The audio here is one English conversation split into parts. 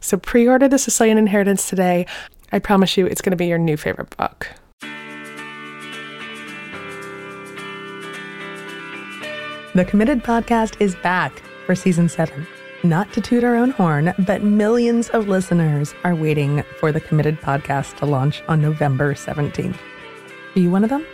So pre order The Sicilian Inheritance today. I promise you it's going to be your new favorite book. The Committed podcast is back for season seven. Not to toot our own horn, but millions of listeners are waiting for the Committed podcast to launch on November 17th. Are you one of them?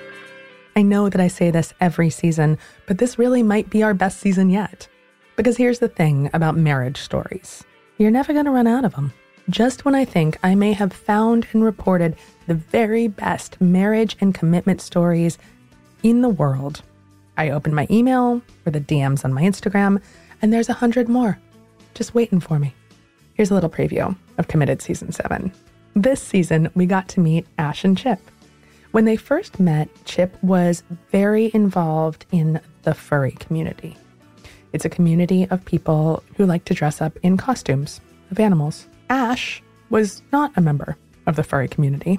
I know that I say this every season, but this really might be our best season yet. Because here's the thing about marriage stories you're never going to run out of them. Just when I think I may have found and reported the very best marriage and commitment stories in the world, I open my email or the DMs on my Instagram, and there's a hundred more just waiting for me. Here's a little preview of Committed Season 7. This season, we got to meet Ash and Chip. When they first met, Chip was very involved in the furry community. It's a community of people who like to dress up in costumes of animals. Ash was not a member of the furry community,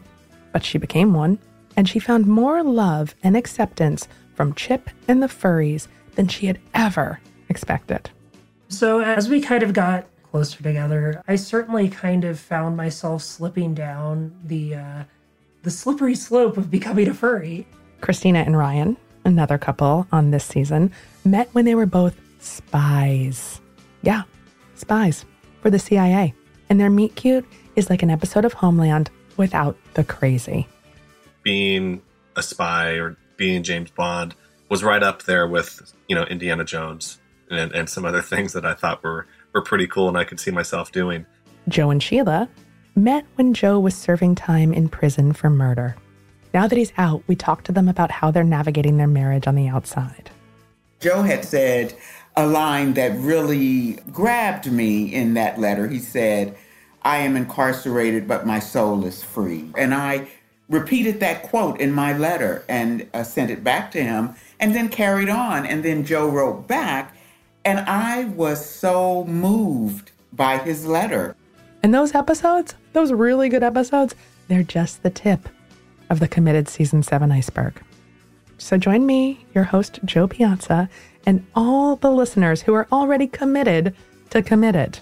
but she became one, and she found more love and acceptance from Chip and the furries than she had ever expected. So, as we kind of got closer together, I certainly kind of found myself slipping down the uh, the slippery slope of becoming a furry. Christina and Ryan, another couple on this season, met when they were both spies. Yeah, spies for the CIA. And their meet cute is like an episode of Homeland without the crazy. Being a spy or being James Bond was right up there with, you know, Indiana Jones and, and some other things that I thought were, were pretty cool and I could see myself doing. Joe and Sheila met when Joe was serving time in prison for murder. Now that he's out, we talked to them about how they're navigating their marriage on the outside. Joe had said, a line that really grabbed me in that letter. He said, I am incarcerated, but my soul is free. And I repeated that quote in my letter and uh, sent it back to him and then carried on. And then Joe wrote back, and I was so moved by his letter. And those episodes, those really good episodes, they're just the tip of the committed season seven iceberg. So join me, your host, Jo Piazza, and all the listeners who are already committed to Committed.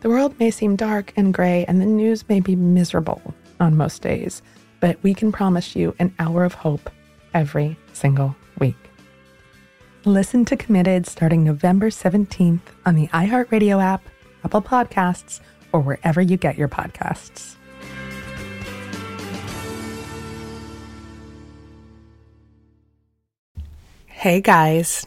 The world may seem dark and gray, and the news may be miserable on most days, but we can promise you an hour of hope every single week. Listen to Committed starting November 17th on the iHeartRadio app, Apple Podcasts, or wherever you get your podcasts. Hey guys.